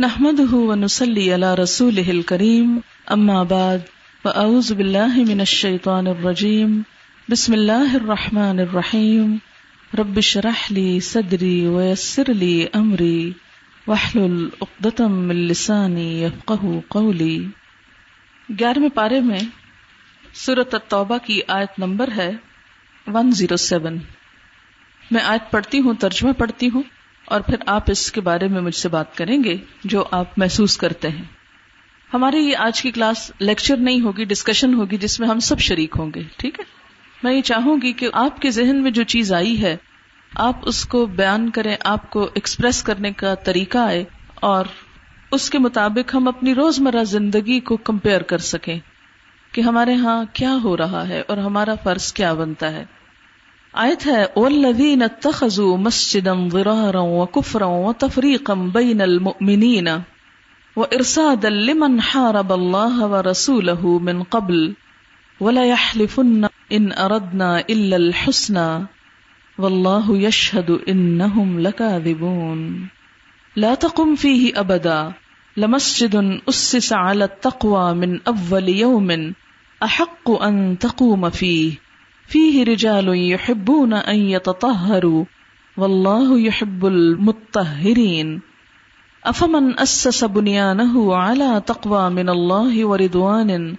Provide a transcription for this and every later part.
نحمده ونسلي على رسوله الكريم، أما بعد، فأعوذ بالله من الشيطان الرجيم، بسم الله الرحمن الرحيم، رب اشرح لي صدري ويسر لي أمري، واحلل عقدة من لساني يفقه قولي۔ گیارہویں پارے میں سورت التوبہ کی آیت نمبر ہے 107 میں آیت پڑھتی ہوں، ترجمہ پڑھتی ہوں۔ اور پھر آپ اس کے بارے میں مجھ سے بات کریں گے جو آپ محسوس کرتے ہیں۔ ہماری یہ آج کی کلاس لیکچر نہیں ہوگی ڈسکشن ہوگی، جس میں ہم سب شریک ہوں گے، ٹھیک ہے؟ میں یہ چاہوں گی کہ آپ کے ذہن میں جو چیز آئی ہے، آپ اس کو بیان کریں، آپ کو ایکسپریس کرنے کا طریقہ آئے، اور اس کے مطابق ہم اپنی روزمرہ زندگی کو کمپیئر کر سکیں کہ ہمارے ہاں کیا ہو رہا ہے اور ہمارا فرض کیا بنتا ہے۔ آیت ہے والذین اتخذوا مسجدا ضرارا وکفرا وتفریقا بین المؤمنین وارسادا لمن حارب اللہ ورسوله من قبل ولا يحلفن ان اردنا الا الحسنى والله يشهد انهم لكاذبون لا تقم فيه ابدا لمسجد اسس على التقوى من اول يوم احق ان تقوم فيه فيه رجال يحبون أن يتطهروا والله يحب المطهرين أفمن أسس بنيانه على تقوى من الله ورضوان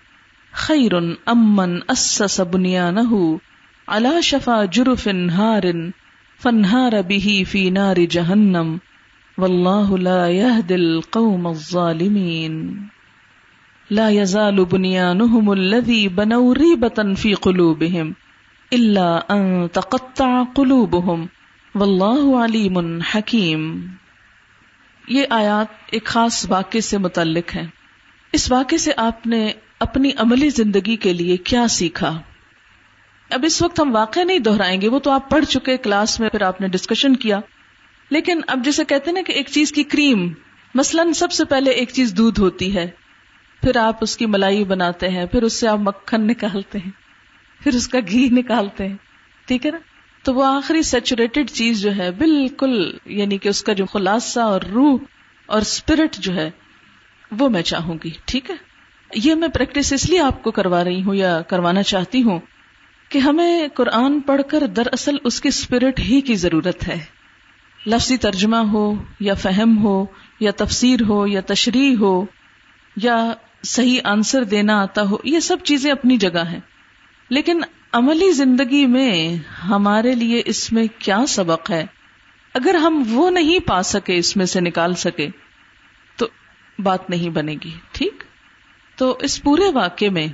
خير أم من أسس بنيانه على شفا جرف هار فانهار به في نار جهنم والله لا يهدي القوم الظالمين لا يزال بنيانهم الذي بنوا ريبة في قلوبهم اللہ ان تقطع قلوبهم. واللہ علیم حکیم. یہ آیات ایک خاص واقع سے متعلق ہے اس واقع سے آپ نے اپنی عملی زندگی کے لیے کیا سیکھا؟ اب اس وقت ہم واقع نہیں دہرائیں گے، وہ تو آپ پڑھ چکے کلاس میں، پھر آپ نے ڈسکشن کیا۔ لیکن اب جسے کہتے نا کہ ایک چیز کی کریم، مثلا سب سے پہلے ایک چیز دودھ ہوتی ہے، پھر آپ اس کی ملائی بناتے ہیں، پھر اس سے آپ مکھن نکالتے ہیں۔ پھر اس کا گھی نکالتے ہیں۔ ٹھیک ہے نا؟ تو وہ آخری سیچوریٹڈ چیز جو ہے، بالکل یعنی کہ اس کا جو خلاصہ اور روح اور اسپرٹ جو ہے، وہ میں چاہوں گی۔ ٹھیک ہے؟ یہ میں پریکٹس اس لیے آپ کو کروا رہی ہوں یا کروانا چاہتی ہوں کہ ہمیں قرآن پڑھ کر دراصل اس کی اسپرٹ ہی کی ضرورت ہے۔ لفظی ترجمہ ہو یا فہم ہو یا تفسیر ہو یا تشریح ہو یا صحیح آنسر دینا آتا ہو، یہ سب چیزیں اپنی جگہ ہیں۔ لیکن عملی زندگی میں ہمارے لیے اس میں کیا سبق ہے؟ اگر ہم وہ نہیں پا سکے، اس میں سے نکال سکے، تو بات نہیں بنے گی، ٹھیک؟ تو اس پورے واقعے میں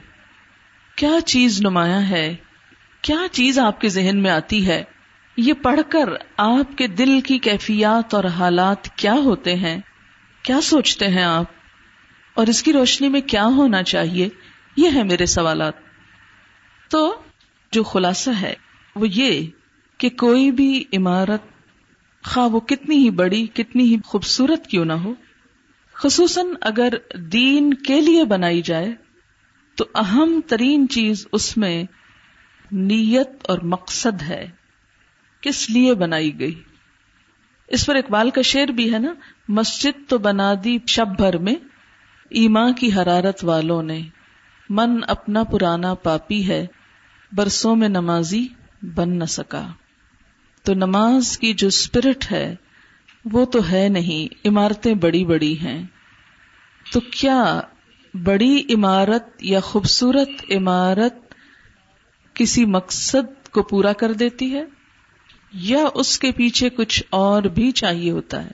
کیا چیز نمایاں ہے؟ کیا چیز آپ کے ذہن میں آتی ہے؟ یہ پڑھ کر آپ کے دل کی کیفیات اور حالات کیا ہوتے ہیں؟ کیا سوچتے ہیں آپ؟ اور اس کی روشنی میں کیا ہونا چاہیے؟ یہ ہے میرے سوالات۔ تو جو خلاصہ ہے وہ یہ کہ کوئی بھی عمارت خواہ وہ کتنی ہی بڑی، کتنی ہی خوبصورت کیوں نہ ہو، خصوصاً اگر دین کے لیے بنائی جائے، تو اہم ترین چیز اس میں نیت اور مقصد ہے کس لیے بنائی گئی۔ اس پر اقبال کا شعر بھی ہے نا، مسجد تو بنا دی شب بھر میں، ایما کی حرارت والوں نے، من اپنا پرانا پاپی ہے برسوں میں نمازی بن نہ سکا۔ تو نماز کی جو اسپرٹ ہے، وہ تو ہے نہیں، عمارتیں بڑی بڑی ہیں۔ تو کیا بڑی عمارت یا خوبصورت عمارت کسی مقصد کو پورا کر دیتی ہے؟ یا اس کے پیچھے کچھ اور بھی چاہیے ہوتا ہے؟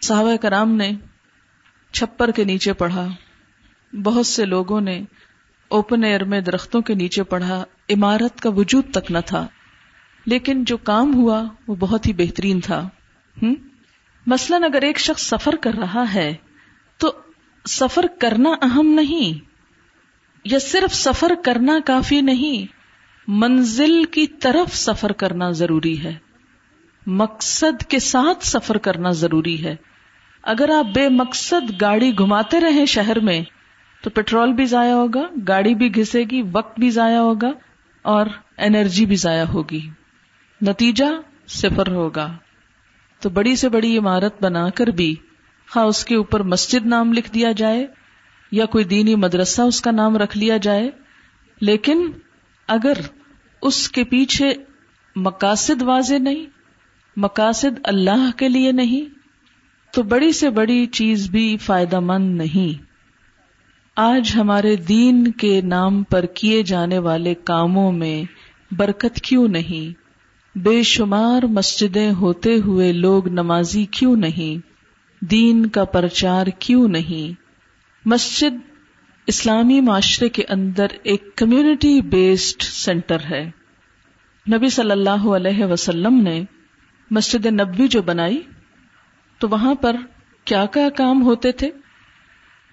صحابہ کرام نے چھپر کے نیچے پڑھا۔ بہت سے لوگوں نے اوپن ایئر میں درختوں کے نیچے پڑھا، عمارت کا وجود تک نہ تھا، لیکن جو کام ہوا وہ بہت ہی بہترین تھا۔ مثلاً اگر ایک شخص سفر کر رہا ہے، تو سفر کرنا اہم نہیں، یا صرف سفر کرنا کافی نہیں، منزل کی طرف سفر کرنا ضروری ہے۔ مقصد کے ساتھ سفر کرنا ضروری ہے۔ اگر آپ بے مقصد گاڑی گھماتے رہیں شہر میں تو پیٹرول بھی ضائع ہوگا، گاڑی بھی گھسے گی، وقت بھی ضائع ہوگا اور انرجی بھی ضائع ہوگی۔ نتیجہ صفر ہوگا۔ تو بڑی سے بڑی عمارت بنا کر بھی خواہ اس کے اوپر مسجد نام لکھ دیا جائے یا کوئی دینی مدرسہ اس کا نام رکھ لیا جائے، لیکن اگر اس کے پیچھے مقاصد واضح نہیں، مقاصد اللہ کے لیے نہیں، تو بڑی سے بڑی چیز بھی فائدہ مند نہیں۔ آج ہمارے دین کے نام پر کیے جانے والے کاموں میں برکت کیوں نہیں؟ بے شمار مسجدیں ہوتے ہوئے لوگ نمازی کیوں نہیں؟ دین کا پرچار کیوں نہیں؟ مسجد اسلامی معاشرے کے اندر ایک کمیونٹی بیسڈ سینٹر ہے۔ نبی صلی اللہ علیہ وسلم نے مسجد نبوی جو بنائی تو وہاں پر کیا کیا کام ہوتے تھے؟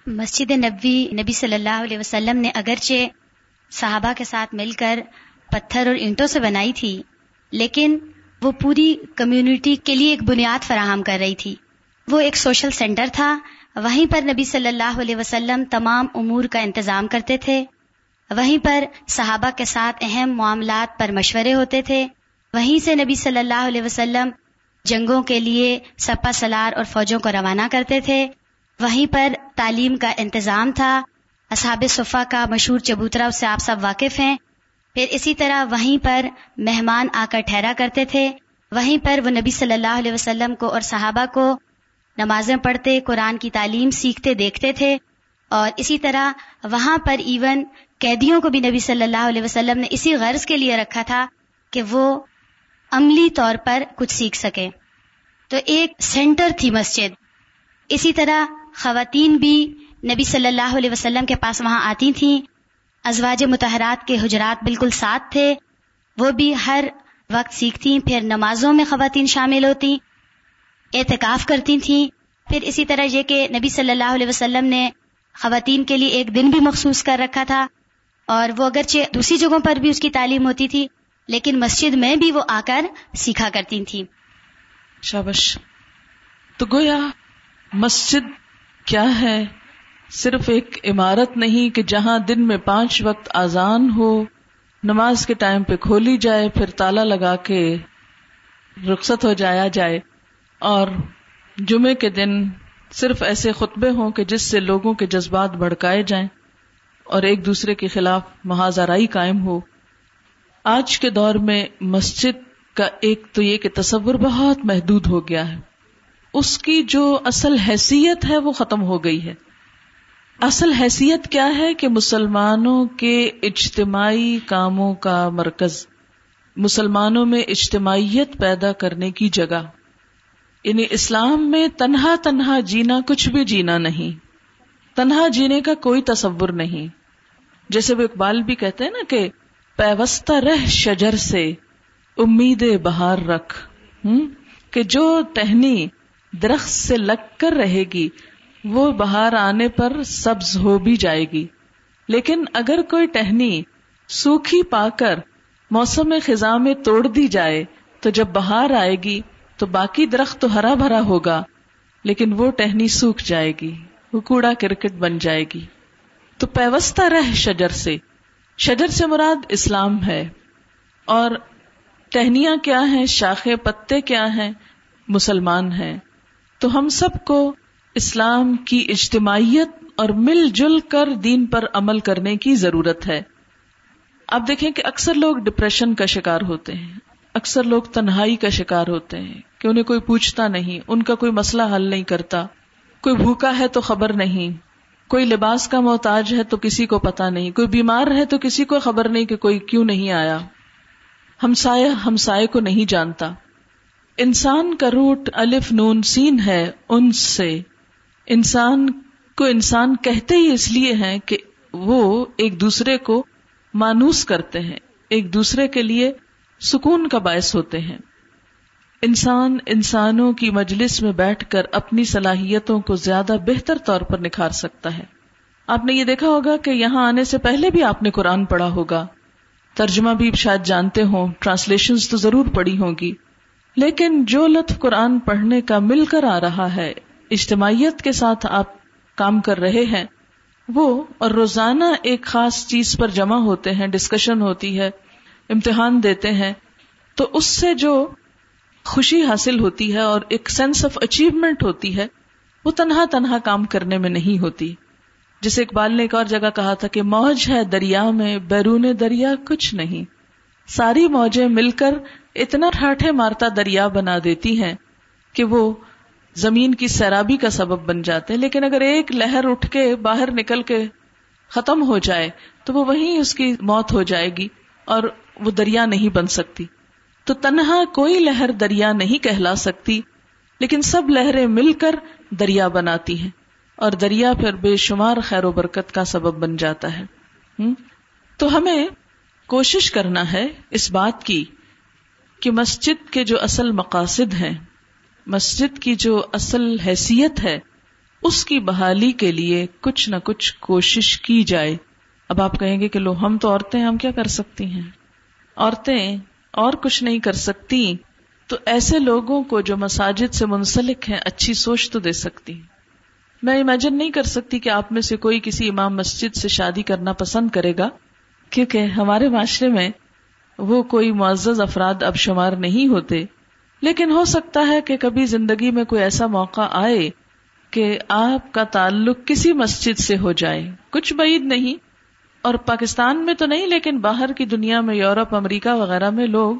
مسجد نبوی نبی صلی اللہ علیہ وسلم نے اگرچہ صحابہ کے ساتھ مل کر پتھر اور اینٹوں سے بنائی تھی، لیکن وہ پوری کمیونٹی کے لیے ایک بنیاد فراہم کر رہی تھی۔ وہ ایک سوشل سینٹر تھا، وہیں پر نبی صلی اللہ علیہ وسلم تمام امور کا انتظام کرتے تھے۔ وہیں پر صحابہ کے ساتھ اہم معاملات پر مشورے ہوتے تھے۔ وہیں سے نبی صلی اللہ علیہ وسلم جنگوں کے لیے سپا سلار اور فوجوں کو روانہ کرتے تھے۔ وہیں پر تعلیم کا انتظام تھا۔ اصحاب صفا کا مشہور چبوترا اس سے آپ سب واقف ہیں۔ پھر اسی طرح وہیں پر مہمان آ کر ٹھہرا کرتے تھے۔ وہیں پر وہ نبی صلی اللہ علیہ وسلم کو اور صحابہ کو نمازیں پڑھتے، قرآن کی تعلیم سیکھتے، دیکھتے تھے۔ اور اسی طرح وہاں پر ایون قیدیوں کو بھی نبی صلی اللہ علیہ وسلم نے اسی غرض کے لیے رکھا تھا کہ وہ عملی طور پر کچھ سیکھ سکے تو ایک سینٹر تھی مسجد۔ اسی طرح خواتین بھی نبی صلی اللہ علیہ وسلم کے پاس وہاں آتی تھیں۔ ازواج متحرات کے حجرات بالکل ساتھ تھے۔ وہ بھی ہر وقت سیکھتی پھر نمازوں میں خواتین شامل ہوتی اعتکاف کرتی تھیں۔ پھر اسی طرح یہ کہ نبی صلی اللہ علیہ وسلم نے خواتین کے لیے ایک دن بھی مخصوص کر رکھا تھا۔ اور وہ اگرچہ دوسری جگہوں پر بھی اس کی تعلیم ہوتی تھی، لیکن مسجد میں بھی وہ آ کر سیکھا کرتی تھی شابش، تو گویا مسجد کیا ہے؟ صرف ایک عمارت نہیں کہ جہاں دن میں پانچ وقت آزان ہو، نماز کے ٹائم پہ کھولی جائے، پھر تالا لگا کے رخصت ہو جایا جائے۔ اور جمعے کے دن صرف ایسے خطبے ہوں کہ جس سے لوگوں کے جذبات بھڑکائے جائیں اور ایک دوسرے کے خلاف محاذرائی قائم ہو۔ آج کے دور میں مسجد کا ایک تو یہ کہ تصور بہت محدود ہو گیا ہے۔ اس کی جو اصل حیثیت ہے وہ ختم ہو گئی ہے۔ اصل حیثیت کیا ہے کہ مسلمانوں کے اجتماعی کاموں کا مرکز، مسلمانوں میں اجتماعیت پیدا کرنے کی جگہ۔ یعنی اسلام میں تنہا تنہا جینا کچھ بھی جینا نہیں۔ تنہا جینے کا کوئی تصور نہیں۔ جیسے وہ اقبال بھی کہتے ہیں نا کہ پیوستہ رہ شجر سے امید بہار رکھ ہوں کہ جو ٹہنی درخت سے لگ کر رہے گی، وہ باہر آنے پر سبز ہو بھی جائے گی۔ لیکن اگر کوئی ٹہنی سوکھی پا کر موسم خزاں میں توڑ دی جائے، تو جب باہر آئے گی، تو باقی درخت تو ہرا بھرا ہوگا، لیکن وہ ٹہنی سوکھ جائے گی، وہ کوڑا کرکٹ بن جائے گی۔ تو پیوستہ رہ شجر سے۔ شجر سے مراد اسلام ہے۔ اور ٹہنیاں کیا ہیں؟ شاخے پتے کیا ہیں؟ مسلمان ہیں۔ تو ہم سب کو اسلام کی اجتماعیت اور مل جل کر دین پر عمل کرنے کی ضرورت ہے۔ آپ دیکھیں کہ اکثر لوگ ڈپریشن کا شکار ہوتے ہیں۔ اکثر لوگ تنہائی کا شکار ہوتے ہیں کہ انہیں کوئی پوچھتا نہیں، ان کا کوئی مسئلہ حل نہیں کرتا۔ کوئی بھوکا ہے تو خبر نہیں۔ کوئی لباس کا محتاج ہے تو کسی کو پتا نہیں۔ کوئی بیمار ہے تو کسی کو خبر نہیں کہ کوئی کیوں نہیں آیا۔ ہمسایہ ہمسائے کو نہیں جانتا۔ انسان کا روٹ الف نون سین ہے ان سے۔ انسان کو انسان کہتے ہی اس لیے ہیں کہ وہ ایک دوسرے کو مانوس کرتے ہیں، ایک دوسرے کے لیے سکون کا باعث ہوتے ہیں۔ انسان انسانوں کی مجلس میں بیٹھ کر اپنی صلاحیتوں کو زیادہ بہتر طور پر نکھار سکتا ہے۔ آپ نے یہ دیکھا ہوگا کہ یہاں آنے سے پہلے بھی آپ نے قرآن پڑھا ہوگا۔ ترجمہ بھی شاید جانتے ہوں ٹرانسلیشن تو ضرور پڑھی ہوگی لیکن جو لطف قرآن پڑھنے کا مل کر آ رہا ہے، اجتماعیت کے ساتھ آپ کام کر رہے ہیں، وہ اور روزانہ ایک خاص چیز پر جمع ہوتے ہیں ڈسکشن ہوتی ہے، امتحان دیتے ہیں، تو اس سے جو خوشی حاصل ہوتی ہے اور ایک سینس آف اچیومنٹ ہوتی ہے، وہ تنہا تنہا کام کرنے میں نہیں ہوتی۔ جسے اقبال نے ایک اور جگہ کہا تھا کہ موج ہے دریا میں، بیرون دریا کچھ نہیں۔ ساری موجیں مل کر اتنا ٹھاٹھے مارتا دریا بنا دیتی ہیں کہ وہ زمین کی سیرابی کا سبب بن جاتے ہیں۔ لیکن اگر ایک لہر اٹھ کے باہر نکل کے ختم ہو جائے تو وہ وہیں اس کی موت ہو جائے گی اور وہ دریا نہیں بن سکتی۔ تو تنہا کوئی لہر دریا نہیں کہلا سکتی، لیکن سب لہریں مل کر دریا بناتی ہیں۔ اور دریا پھر بے شمار خیر و برکت کا سبب بن جاتا ہے۔ تو ہمیں کوشش کرنا ہے اس بات کی کہ مسجد کے جو اصل مقاصد ہیں، مسجد کی جو اصل حیثیت ہے، اس کی بحالی کے لیے کچھ نہ کچھ کوشش کی جائے۔ اب آپ کہیں گے کہ لو، ہم تو عورتیں، ہم کیا کر سکتی ہیں؟ عورتیں اور کچھ نہیں کر سکتی، تو ایسے لوگوں کو جو مساجد سے منسلک ہیں، اچھی سوچ تو دے سکتی۔ میں امیجن نہیں کر سکتی کہ آپ میں سے کوئی کسی امام مسجد سے شادی کرنا پسند کرے گا، کیونکہ ہمارے معاشرے میں وہ کوئی معزز افراد اب شمار نہیں ہوتے۔ لیکن ہو سکتا ہے کہ کبھی زندگی میں کوئی ایسا موقع آئے کہ آپ کا تعلق کسی مسجد سے ہو جائے۔ کچھ بعید نہیں۔ اور پاکستان میں تو نہیں، لیکن باہر کی دنیا میں، یورپ، امریکہ وغیرہ میں لوگ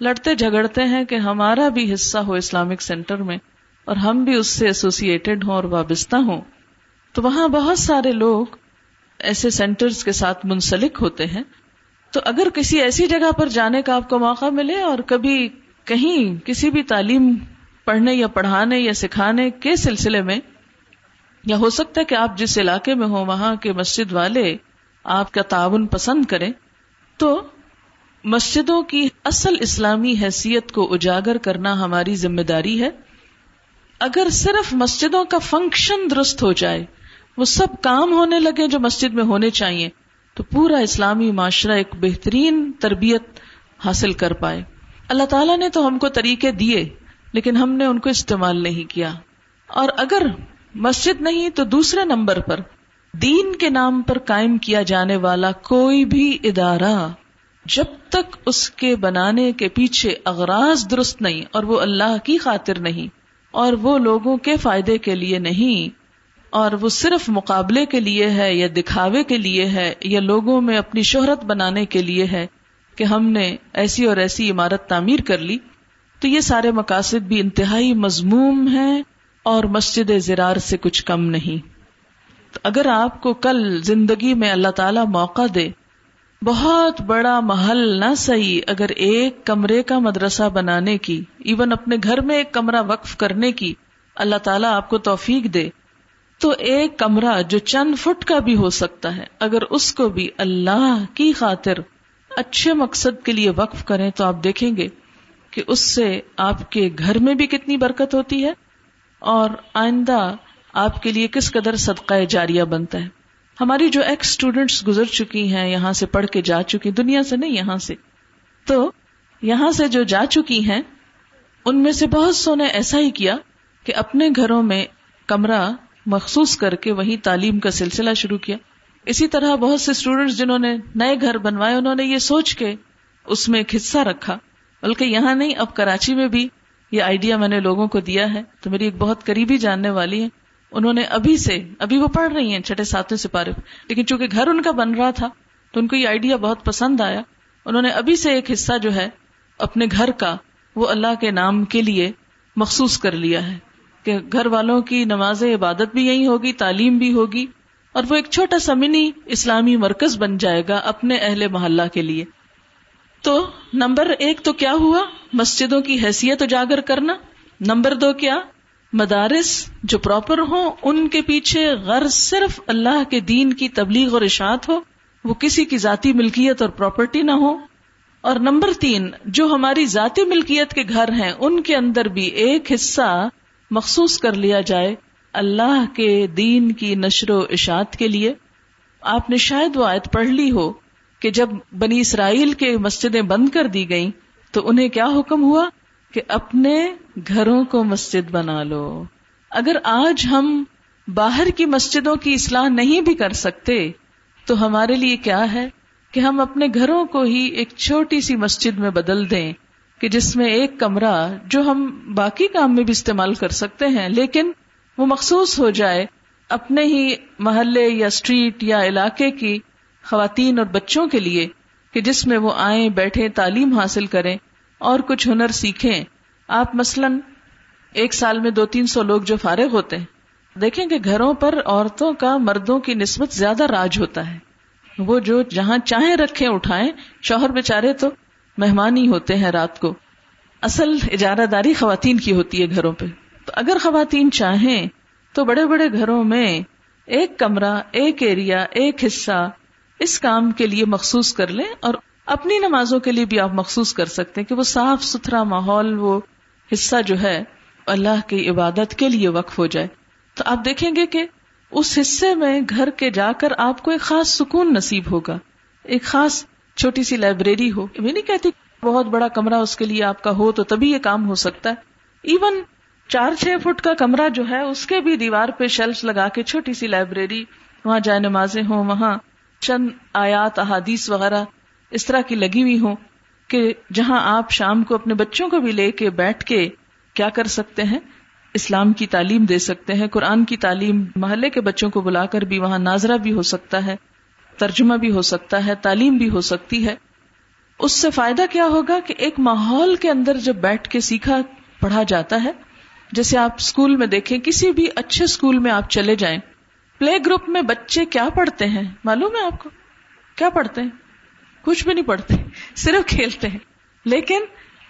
لڑتے جھگڑتے ہیں کہ ہمارا بھی حصہ ہو اسلامک سینٹر میں اور ہم بھی اس سے ایسوسیٹڈ ہوں اور وابستہ ہوں۔ تو وہاں بہت سارے لوگ ایسے سینٹرز کے ساتھ منسلک ہوتے ہیں۔ تو اگر کسی ایسی جگہ پر جانے کا آپ کو موقع ملے اور کبھی کہیں کسی بھی تعلیم پڑھنے یا پڑھانے یا سکھانے کے سلسلے میں، یا ہو سکتا ہے کہ آپ جس علاقے میں ہوں وہاں کے مسجد والے آپ کا تعاون پسند کریں، تو مسجدوں کی اصل اسلامی حیثیت کو اجاگر کرنا ہماری ذمہ داری ہے۔ اگر صرف مسجدوں کا فنکشن درست ہو جائے، وہ سب کام ہونے لگے جو مسجد میں ہونے چاہیے۔ تو پورا اسلامی معاشرہ ایک بہترین تربیت حاصل کر پائے۔ اللہ تعالیٰ نے تو ہم کو طریقے دیے، لیکن ہم نے ان کو استعمال نہیں کیا۔ اور اگر مسجد نہیں تو دوسرے نمبر پر دین کے نام پر قائم کیا جانے والا کوئی بھی ادارہ جب تک اس کے بنانے کے پیچھے اغراض درست نہیں اور وہ اللہ کی خاطر نہیں اور وہ لوگوں کے فائدے کے لیے نہیں اور وہ صرف مقابلے کے لیے ہے یا دکھاوے کے لیے ہے یا لوگوں میں اپنی شہرت بنانے کے لیے ہے کہ ہم نے ایسی اور ایسی عمارت تعمیر کر لی، تو یہ سارے مقاصد بھی انتہائی مضموم ہیں اور مسجد زرار سے کچھ کم نہیں۔ تو اگر آپ کو کل زندگی میں اللہ تعالی موقع دے، بہت بڑا محل نہ صحیح اگر ایک کمرے کا مدرسہ بنانے کی ایون اپنے گھر میں ایک کمرہ وقف کرنے کی، اللہ تعالیٰ آپ کو توفیق دے۔ تو ایک کمرہ جو چند فٹ کا بھی ہو سکتا ہے۔ اگر اس کو بھی اللہ کی خاطر اچھے مقصد کے لیے وقف کریں تو آپ دیکھیں گے کہ اس سے آپ کے گھر میں بھی کتنی برکت ہوتی ہے اور آئندہ آپ کے لیے کس قدر صدقہ جاریہ بنتا ہے۔ ہماری جو ایکس اسٹوڈینٹس گزر چکی ہیں، یہاں سے پڑھ کے جا چکی، دنیا سے نہیں، یہاں سے۔ تو یہاں سے جو جا چکی ہیں، ان میں سے بہت سو نے ایسا ہی کیا کہ اپنے گھروں میں کمرہ مخصوص کر کے وہی تعلیم کا سلسلہ شروع کیا۔ اسی طرح بہت سے اسٹوڈینٹس جنہوں نے نئے گھر بنوائے، انہوں نے یہ سوچ کے اس میں ایک حصہ رکھا۔ بلکہ یہاں نہیں، اب کراچی میں بھی یہ آئیڈیا میں نے لوگوں کو دیا ہے۔ تو میری ایک بہت قریبی جاننے والی ہے انہوں نے ابھی سے، ابھی وہ پڑھ رہی ہیں چھٹے ساتویں سپارے لیکن چونکہ گھر ان کا بن رہا تھا، تو ان کو یہ آئیڈیا بہت پسند آیا۔ انہوں نے ابھی سے ایک حصہ جو ہے، اپنے گھر کا وہ اللہ کے نام کے لیے مخصوص کر لیا ہے۔ کہ گھر والوں کی نماز عبادت بھی یہی ہوگی، تعلیم بھی ہوگی، اور وہ ایک چھوٹا سا منی اسلامی مرکز بن جائے گا اپنے اہل محلہ کے لیے۔ تو نمبر ایک تو کیا ہوا؟ مسجدوں کی حیثیت اجاگر کرنا۔ نمبر دو کیا؟ مدارس جو پراپر ہوں، ان کے پیچھے غرض صرف اللہ کے دین کی تبلیغ اور اشاعت ہو، وہ کسی کی ذاتی ملکیت اور پراپرٹی نہ ہو۔ اور نمبر تین، جو ہماری ذاتی ملکیت کے گھر ہیں، ان کے اندر بھی ایک حصہ مخصوص کر لیا جائے اللہ کے دین کی نشر و اشاعت کے لیے۔ آپ نے شاید وہ آیت پڑھ لی ہو کہ جب بنی اسرائیل کے مسجدیں بند کر دی گئیں تو انہیں کیا حکم ہوا کہ اپنے گھروں کو مسجد بنا لو۔ اگر آج ہم باہر کی مسجدوں کی اصلاح نہیں بھی کر سکتے تو ہمارے لیے کیا ہے کہ ہم اپنے گھروں کو ہی ایک چھوٹی سی مسجد میں بدل دیں۔ کہ جس میں ایک کمرہ جو ہم باقی کام میں بھی استعمال کر سکتے ہیں، لیکن وہ مخصوص ہو جائے اپنے ہی محلے یا اسٹریٹ یا علاقے کی خواتین اور بچوں کے لیے کہ جس میں وہ آئیں بیٹھے تعلیم حاصل کریں اور کچھ ہنر سیکھیں۔ آپ مثلاً ایک سال میں دو تین سو لوگ جو فارغ ہوتے ہیں، دیکھیں کہ گھروں پر عورتوں کا مردوں کی نسبت زیادہ راج ہوتا ہے۔ وہ جو جہاں چاہیں رکھیں، اٹھائیں، شوہر بےچارے تو مہمان ہی ہوتے ہیں رات کو۔ اصل اجارہ داری خواتین کی ہوتی ہے گھروں پہ۔ تو اگر خواتین چاہیں تو بڑے بڑے گھروں میں ایک کمرہ، ایک ایریا ایک حصہ اس کام کے لیے مخصوص کر لیں اور اپنی نمازوں کے لیے بھی آپ مخصوص کر سکتے ہیں کہ وہ صاف ستھرا ماحول، وہ حصہ جو ہے اللہ کی عبادت کے لیے وقف ہو جائے۔ تو آپ دیکھیں گے کہ اس حصے میں گھر کے جا کر آپ کو ایک خاص سکون نصیب ہوگا۔ ایک خاص چھوٹی سی لائبریری ہو، میں نہیں کہتی بہت بڑا کمرہ اس کے لیے آپ کا ہو تو تبھی یہ کام ہو سکتا ہے۔ ایون چار چھ فٹ کا کمرہ جو ہے، اس کے بھی دیوار پہ شیلف لگا کے چھوٹی سی لائبریری، وہاں جائے نمازیں ہوں، وہاں چند آیات، احادیث وغیرہ اس طرح کی لگی ہوئی ہوں کہ جہاں آپ شام کو اپنے بچوں کو بھی لے کے بیٹھ کے کیا کر سکتے ہیں؟ اسلام کی تعلیم دے سکتے ہیں، قرآن کی تعلیم، محلے کے بچوں کو بلا کر بھی وہاں ناظرہ بھی ہو سکتا ہے۔ ترجمہ بھی ہو سکتا ہے، تعلیم بھی ہو سکتی ہے۔ اس سے فائدہ کیا ہوگا کہ ایک ماحول کے اندر جب بیٹھ کے سیکھا، پڑھا جاتا ہے۔ جیسے آپ اسکول میں دیکھیں، کسی بھی اچھے اسکول میں آپ چلے جائیں۔ پلے گروپ میں بچے کیا پڑھتے ہیں؟ معلوم ہے آپ کو؟ کیا پڑھتے ہیں؟ کچھ بھی نہیں پڑھتے، صرف کھیلتے ہیں۔ لیکن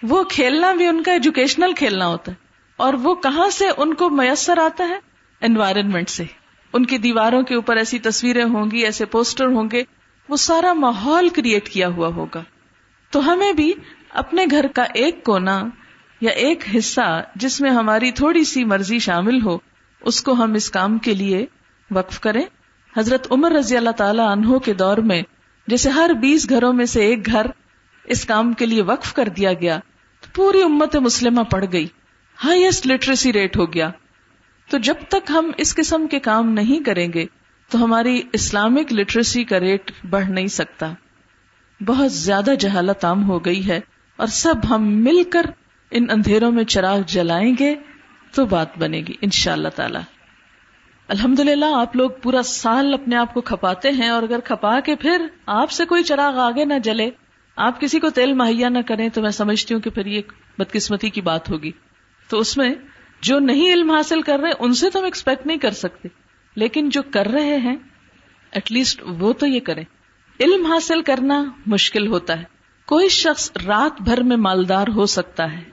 وہ کھیلنا بھی ان کا ایجوکیشنل کھیلنا ہوتا ہے۔ اور وہ کہاں سے ان کو میسر آتا ہے؟ انوائرمنٹ سے۔ ان کی دیواروں کے اوپر ایسی تصویریں ہوں گی، ایسے پوسٹر ہوں گے، وہ سارا ماحول کریٹ کیا ہوا ہوگا۔ تو ہمیں بھی اپنے گھر کا ایک کونا یا ایک حصہ جس میں ہماری تھوڑی سی مرضی شامل ہو، اس کو ہم اس کام کے لیے وقف کریں۔ حضرت عمر رضی اللہ تعالی عنہ کے دور میں جیسے ہر بیس گھروں میں سے ایک گھر اس کام کے لیے وقف کر دیا گیا، تو پوری امت مسلمہ پڑ گئی۔ ہائیسٹ لٹریسی ریٹ ہو گیا۔ تو جب تک ہم اس قسم کے کام نہیں کریں گے، تو ہماری اسلامک لٹریسی کا ریٹ بڑھ نہیں سکتا۔ بہت زیادہ جہالت عام ہو گئی ہے اور سب ہم مل کر ان اندھیروں میں چراغ جلائیں گے تو بات بنے گی ان شاء اللہ تعالی۔ الحمد للہ آپ لوگ پورا سال اپنے آپ کو کھپاتے ہیں اور اگر کھپا کے پھر آپ سے کوئی چراغ آگے نہ جلے، آپ کسی کو تیل مہیا نہ کریں تو میں سمجھتی ہوں کہ پھر یہ بدقسمتی کی بات ہوگی۔ تو اس میں جو نہیں علم حاصل کر رہے، ان سے تو ہم ایکسپیکٹ نہیں کر سکتے۔ لیکن جو کر رہے ہیں ایٹ لیسٹ وہ تو یہ کریں۔ علم حاصل کرنا مشکل ہوتا ہے۔ کوئی شخص رات بھر میں مالدار ہو سکتا ہے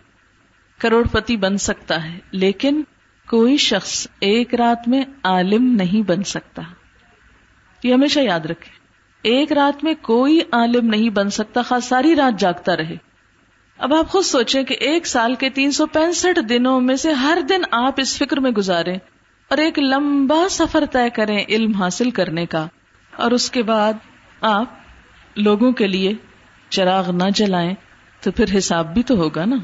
کروڑ پتی بن سکتا ہے، لیکن کوئی شخص ایک رات میں عالم نہیں بن سکتا۔ یہ ہمیشہ یاد رکھے ایک رات میں کوئی عالم نہیں بن سکتا، خاص ساری رات جاگتا رہے۔ اب آپ خود سوچیں کہ ایک سال کے تین سو پینسٹھ دنوں میں سے ہر دن آپ اس فکر میں گزارے اور ایک لمبا سفر طے کریں علم حاصل کرنے کا اور اس کے بعد آپ لوگوں کے لیے چراغ نہ جلائیں تو پھر حساب بھی تو ہوگا نا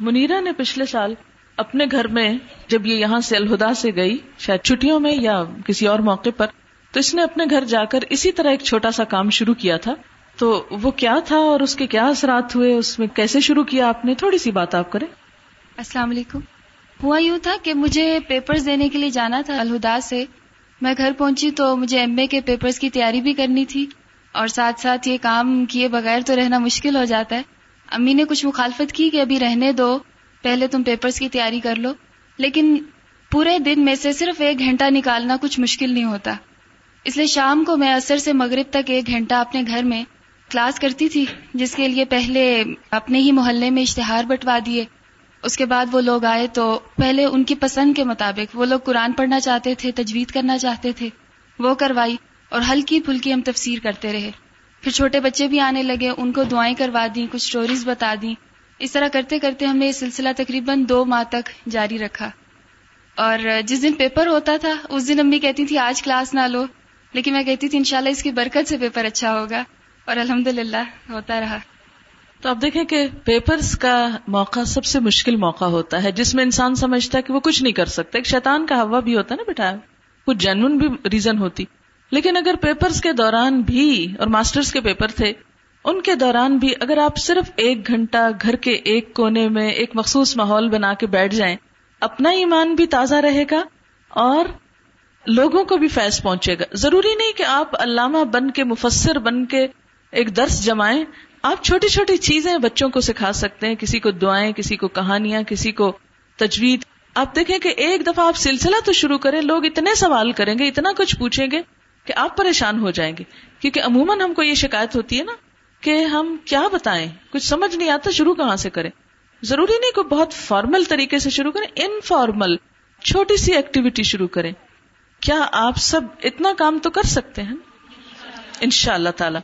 منیرا نے پچھلے سال اپنے گھر میں جب یہ یہاں سے الہدا سے گئی، شاید چھٹیوں میں یا کسی اور موقع پر، تو اس نے اپنے گھر جا کر اسی طرح ایک چھوٹا سا کام شروع کیا تھا۔ تو وہ کیا تھا اور اس کے کیا اثرات ہوئے؟ اس میں کیسے شروع کیا آپ نے؟ تھوڑی سی بات آپ کریں۔ السلام علیکم۔ ہوا یوں تھا کہ مجھے پیپرز دینے کے لیے جانا تھا الہدا سے۔ میں گھر پہنچی تو مجھے ایم اے کے پیپرز کی تیاری بھی کرنی تھی۔ اور ساتھ ساتھ یہ کام کیے بغیر تو رہنا مشکل ہو جاتا ہے۔ امی نے کچھ مخالفت کی کہ ابھی رہنے دو، پہلے تم پیپرز کی تیاری کر لو۔ لیکن پورے دن میں سے صرف ایک گھنٹہ نکالنا کچھ مشکل نہیں ہوتا۔ اس لیے شام کو میں اثر سے مغرب تک ایک گھنٹہ اپنے گھر میں کلاس کرتی تھی، جس کے لیے پہلے اپنے ہی محلے میں اشتہار بٹوا دیے۔ اس کے بعد وہ لوگ آئے تو پہلے ان کی پسند کے مطابق وہ لوگ قرآن پڑھنا چاہتے تھے، تجوید کرنا چاہتے تھے۔ وہ کروائی اور ہلکی پھلکی ہم تفسیر کرتے رہے۔ پھر چھوٹے بچے بھی آنے لگے، ان کو دعائیں کروا دی کچھ سٹوریز بتا دی اس طرح کرتے کرتے ہم نے یہ سلسلہ تقریباً دو ماہ تک جاری رکھا۔ اور جس دن پیپر ہوتا تھا، اس دن امی کہتی تھی، آج کلاس نہ لو۔ لیکن میں کہتی تھی، انشاءاللہ اس کی برکت سے پیپر اچھا ہوگا۔ اور الحمد ہوتا رہا۔ تو آپ دیکھیں کہ پیپرز کا موقع سب سے مشکل موقع ہوتا ہے، جس میں انسان سمجھتا ہے کہ وہ کچھ نہیں کر سکتا۔ ایک شیطان کا ہوا بھی ہوتا ہے نا بیٹا، کچھ جینون بھی ریزن ہوتی۔ لیکن اگر پیپرز کے دوران بھی، اور ماسٹرز کے پیپر تھے، ان کے دوران بھی اگر آپ صرف ایک گھنٹہ گھر کے ایک کونے میں ایک مخصوص ماحول بنا کے بیٹھ جائیں، اپنا ایمان بھی تازہ رہے گا اور لوگوں کو بھی فیض پہنچے گا۔ ضروری نہیں کہ آپ علامہ بن کے، مفسر بن کے ایک درس جمائیں۔ آپ چھوٹی چھوٹی چیزیں بچوں کو سکھا سکتے ہیں، کسی کو دعائیں، کسی کو کہانیاں، کسی کو تجوید۔ آپ دیکھیں کہ ایک دفعہ آپ سلسلہ تو شروع کریں، لوگ اتنے سوال کریں گے، اتنا کچھ پوچھیں گے کہ آپ پریشان ہو جائیں گے۔ کیونکہ عموماً ہم کو یہ شکایت ہوتی ہے نا کہ ہم کیا بتائیں، کچھ سمجھ نہیں آتا، شروع کہاں سے کریں؟ ضروری نہیں کوئی بہت فارمل طریقے سے شروع کریں انفارمل چھوٹی سی ایکٹیویٹی شروع کریں۔ کیا آپ سب اتنا کام تو کر سکتے ہیں؟ ان شاء اللہ تعالی۔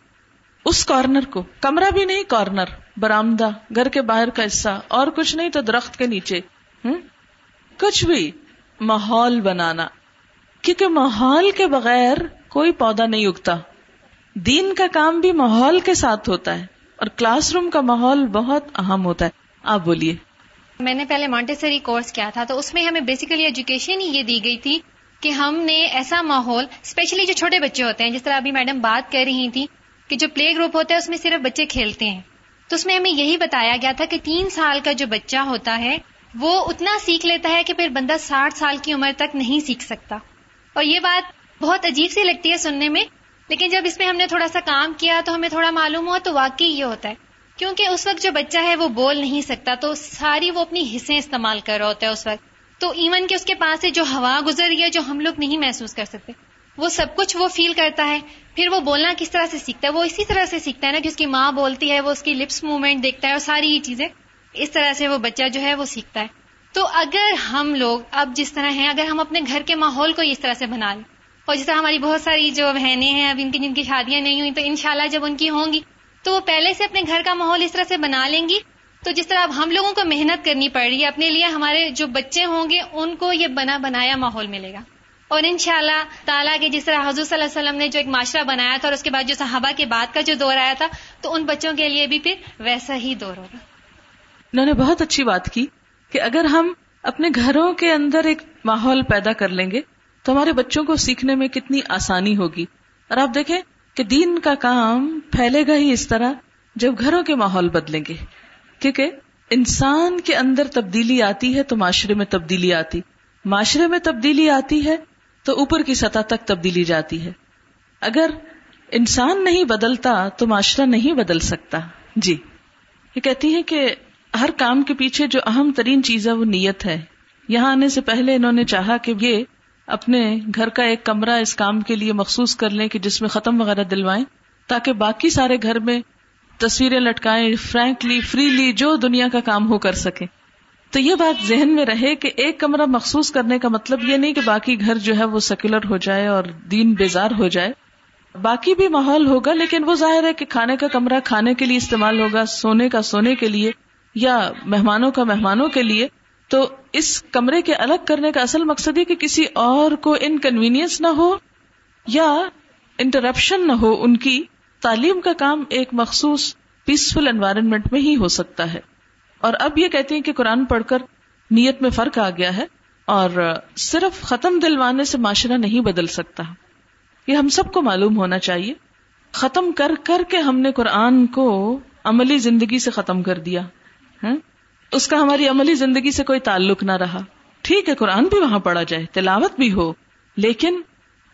اس کارنر کو۔ کمرہ بھی نہیں کارنر برامدہ گھر کے باہر کا حصہ، اور کچھ نہیں تو درخت کے نیچے۔ کچھ بھی۔ ماحول بنانا۔ کیونکہ ماحول کے بغیر کوئی پودا نہیں اگتا۔ دین کا کام بھی ماحول کے ساتھ ہوتا ہے، اور کلاس روم کا ماحول بہت اہم ہوتا ہے۔ آپ بولیے۔ میں نے پہلے مانٹیسری کورس کیا تھا، تو اس میں ہمیں بیسیکلی ایجوکیشن ہی یہ دی گئی تھی کہ ہم نے ایسا ماحول اسپیشلی جو چھوٹے بچے ہوتے ہیں، جس طرح ابھی میڈم بات کر رہی تھی کہ جو پلے گروپ ہوتا ہے، اس میں صرف بچے کھیلتے ہیں۔ تو اس میں ہمیں یہی بتایا گیا تھا کہ تین سال کا جو بچہ ہوتا ہے، وہ اتنا سیکھ لیتا ہے کہ پھر بندہ ساٹھ سال کی عمر تک نہیں سیکھ سکتا۔ اور یہ بات بہت عجیب سی لگتی ہے سننے میں، لیکن جب اس میں ہم نے تھوڑا سا کام کیا تو ہمیں تھوڑا معلوم ہوا تو واقعی یہ ہوتا ہے۔ کیونکہ اس وقت جو بچہ ہے، وہ بول نہیں سکتا، تو ساری وہ اپنی حصے استعمال کر رہا ہوتا ہے اس وقت۔ تو ایون کہ اس کے پاس سے جو ہوا گزر رہی ہے، جو ہم لوگ نہیں محسوس کر سکتے۔ وہ سب کچھ وہ فیل کرتا ہے، پھر وہ بولنا کس طرح سے سیکھتا ہے؟ وہ اسی طرح سے سیکھتا ہے نا کہ اس کی ماں بولتی ہے، وہ اس کی لپس موومنٹ دیکھتا ہے اور ساری یہ چیزیں۔ اس طرح سے وہ بچہ جو ہے وہ سیکھتا ہے۔ تو اگر ہم لوگ اب جس طرح ہیں، اگر ہم اپنے گھر کے ماحول کو اس طرح سے بنا لیں۔ اور جس طرح ہماری بہت ساری جو بہنیں ہیں، اب ان کی جن کی شادیاں نہیں ہوئی تو انشاءاللہ جب ان کی ہوں گی، تو وہ پہلے سے اپنے گھر کا ماحول اس طرح سے بنا لیں گی۔ تو جس طرح اب ہم لوگوں کو محنت کرنی پڑ رہی ہے، اپنے لیے ہمارے جو بچے ہوں گے، ان کو یہ بنا بنایا ماحول ملے گا۔ اور ان شاء اللہ تعالیٰ کے جس طرح حضور صلی اللہ علیہ وسلم نے جو ایک معاشرہ بنایا تھا اور اس کے بعد جو صحابہ کے بعد کا جو دور آیا تھا، تو ان بچوں کے لیے بھی پھر ویسا ہی دور ہوگا۔ انہوں نے بہت اچھی بات کی کہ اگر ہم اپنے گھروں کے اندر ایک ماحول پیدا کر لیں گے، تو ہمارے بچوں کو سیکھنے میں کتنی آسانی ہوگی۔ اور آپ دیکھیں کہ دین کا کام پھیلے گا ہی اس طرح جب گھروں کے ماحول بدلیں گے۔ کیونکہ انسان کے اندر تبدیلی آتی ہے تو معاشرے میں تبدیلی آتی۔ معاشرے میں تبدیلی آتی ہے تو اوپر کی سطح تک تبدیلی جاتی ہے۔ اگر انسان نہیں بدلتا تو معاشرہ نہیں بدل سکتا۔ جی۔ یہ کہتی ہے کہ ہر کام کے پیچھے جو اہم ترین چیز ہے وہ نیت ہے۔ یہاں آنے سے پہلے انہوں نے چاہا کہ یہ اپنے گھر کا ایک کمرہ اس کام کے لیے مخصوص کر لیں کہ جس میں ختم وغیرہ دلوائیں، تاکہ باقی سارے گھر میں تصویریں لٹکائیں فرینکلی فریلی جو دنیا کا کام ہو کر سکے تو یہ بات ذہن میں رہے کہ ایک کمرہ مخصوص کرنے کا مطلب یہ نہیں کہ باقی گھر جو ہے وہ سیکولر ہو جائے اور دین بیزار ہو جائے۔ باقی بھی ماحول ہوگا لیکن وہ ظاہر ہے کہ کھانے کا کمرہ کھانے کے لیے استعمال ہوگا، سونے کا سونے کے لیے یا مہمانوں کا مہمانوں کے لیے۔ تو اس کمرے کے الگ کرنے کا اصل مقصد یہ کہ کسی اور کو انکنوینئنس نہ ہو یا انٹرپشن نہ ہو، ان کی تعلیم کا کام ایک مخصوص پیسفل انوائرمنٹ میں ہی ہو سکتا ہے۔ اور اب یہ کہتے ہیں کہ قرآن پڑھ کر نیت میں فرق آ گیا ہے اور صرف ختم دلوانے سے معاشرہ نہیں بدل سکتا۔ یہ ہم سب کو معلوم ہونا چاہیے۔ ختم کر کر کے ہم نے قرآن کو عملی زندگی سے ختم کر دیا۔ ہاں؟ اس کا ہماری عملی زندگی سے کوئی تعلق نہ رہا۔ ٹھیک ہے، قرآن بھی وہاں پڑھا جائے، تلاوت بھی ہو، لیکن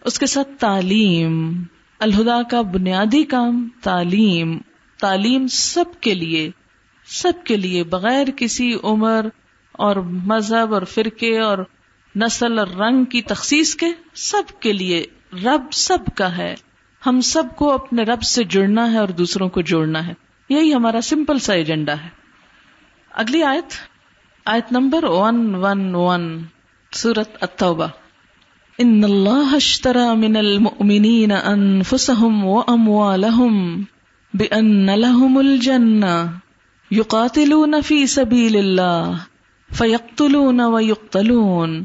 اس کے ساتھ تعلیم، الہدا کا بنیادی کام تعلیم۔ تعلیم سب کے لیے سب کے لیے بغیر کسی عمر اور مذہب اور فرقے اور نسل اور رنگ کی تخصیص کے سب کے لیے رب سب کا ہے۔ ہم سب کو اپنے رب سے جڑنا ہے اور دوسروں کو جوڑنا ہے۔ یہی ہمارا سمپل سا ایجنڈا ہے۔ اگلی آیت آیت نمبر ون ون ون سورت التوبہ۔ ان اللہ اشترى من المؤمنین انفسهم واموالهم بان لهم الجنة۔ يقاتلون في سبيل الله فيقتلون ويقتلون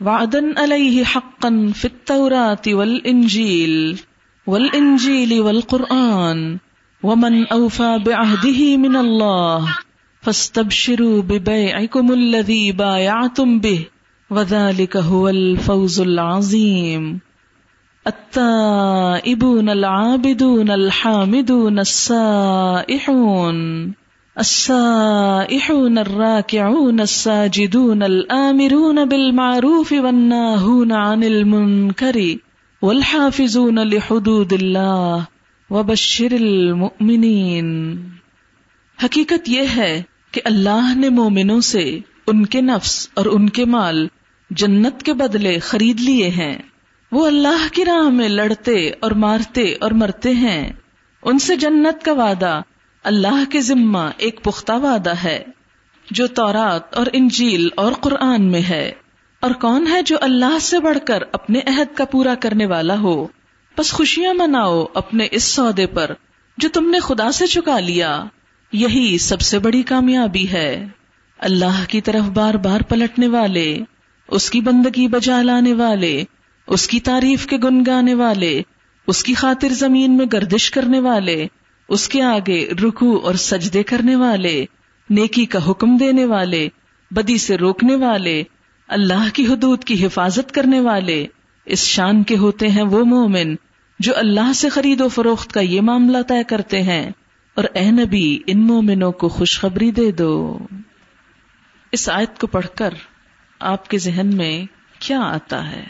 وعدا عليه حقا في التوراة والانجيل والانجيل والقرآن ومن اوفى بعهده من الله فاستبشروا ببيعكم الذي بايعتم به وذلك هو الفوز العظيم التائبون العابدون الحامدون السائحون السائحون الراكعون الساجدون الآمرون بالمعروف والناهون عن المنكر والحافظون لحدود الله وبشر المؤمنين۔ حقیقت یہ ہے کہ اللہ نے مومنوں سے ان کے نفس اور ان کے مال جنت کے بدلے خرید لیے ہیں۔ وہ اللہ کی راہ میں لڑتے اور مارتے اور مرتے ہیں۔ ان سے جنت کا وعدہ اللہ کے ذمہ ایک پختہ وعدہ ہے، جو تورات اور انجیل اور قرآن میں ہے۔ اور کون ہے جو اللہ سے بڑھ کر اپنے عہد کا پورا کرنے والا ہو؟ بس خوشیاں مناؤ اپنے اس سودے پر جو تم نے خدا سے چکا لیا۔ یہی سب سے بڑی کامیابی ہے۔ اللہ کی طرف بار بار پلٹنے والے، اس کی بندگی بجا لانے والے، اس کی تعریف کے گن گانے والے، اس کی خاطر زمین میں گردش کرنے والے اس کے آگے رکو اور سجدے کرنے والے، نیکی کا حکم دینے والے، بدی سے روکنے والے، اللہ کی حدود کی حفاظت کرنے والے، اس شان کے ہوتے ہیں وہ مومن جو اللہ سے خرید و فروخت کا یہ معاملہ طے کرتے ہیں۔ اور اے نبی، ان مومنوں کو خوشخبری دے دو۔ اس آیت کو پڑھ کر آپ کے ذہن میں کیا آتا ہے؟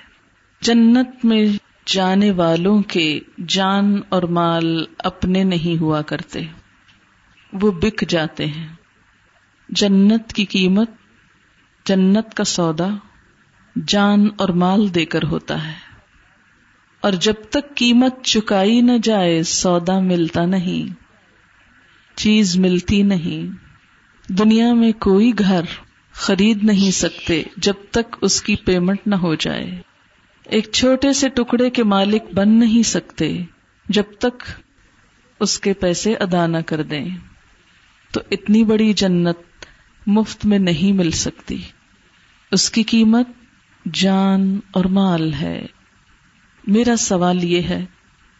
جنت میں جانے والوں کے جان اور مال اپنے نہیں ہوا کرتے۔ وہ بک جاتے ہیں۔ جنت کی قیمت، جنت کا سودا جان اور مال دے کر ہوتا ہے۔ اور جب تک قیمت چکائی نہ جائے، سودا ملتا نہیں۔ چیز ملتی نہیں۔ دنیا میں کوئی گھر خرید نہیں سکتے جب تک اس کی پیمنٹ نہ ہو جائے۔ ایک چھوٹے سے ٹکڑے کے مالک بن نہیں سکتے جب تک اس کے پیسے ادا نہ کر دیں۔ تو اتنی بڑی جنت مفت میں نہیں مل سکتی۔ اس کی قیمت جان اور مال ہے۔ میرا سوال یہ ہے،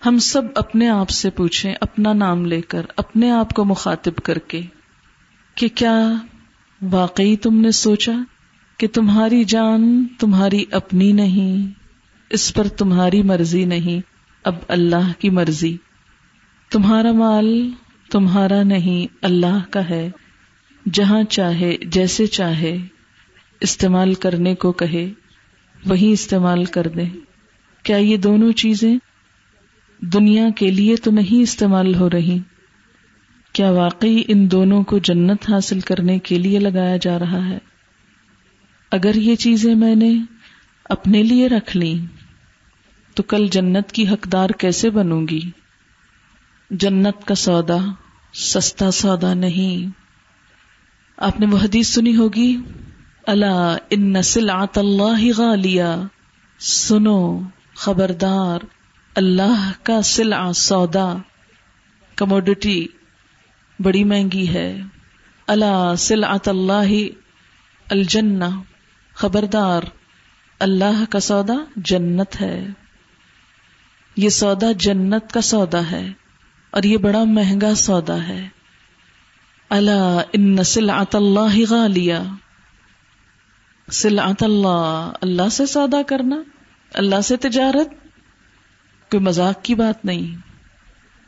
ہم سب اپنے آپ سے پوچھیں، اپنا نام لے کر، اپنے آپ کو مخاطب کر کے کہ کیا واقعی تم نے سوچا کہ تمہاری جان تمہاری اپنی نہیں؟ اس پر تمہاری مرضی نہیں، اب اللہ کی مرضی۔ تمہارا مال تمہارا نہیں، اللہ کا ہے۔ جہاں چاہے، جیسے چاہے۔ استعمال کرنے کو کہے، وہی استعمال کر دے۔ کیا یہ دونوں چیزیں دنیا کے لیے تو نہیں استعمال ہو رہی؟ کیا واقعی ان دونوں کو جنت حاصل کرنے کے لیے لگایا جا رہا ہے؟ اگر یہ چیزیں میں نے اپنے لیے رکھ لی تو کل جنت کی حقدار کیسے بنوں گی؟ جنت کا سودا سستا سودا نہیں۔ آپ نے وہ حدیث سنی ہوگی؟ اللہ ان نسل آت اللہ غالیہ سنو، خبردار، اللہ کا سلا سودا۔ کموڈٹی بڑی مہنگی ہے۔ اللہ سلعت اللہ الجنہ۔ خبردار، اللہ کا سودا جنت ہے۔ یہ سودا جنت کا سودا ہے اور یہ بڑا مہنگا سودا ہے۔ اللہ ان سلعت اللہ غالیہ سلعت اللہ اللہ سے سودا کرنا، اللہ سے تجارت، کوئی مذاق کی بات نہیں۔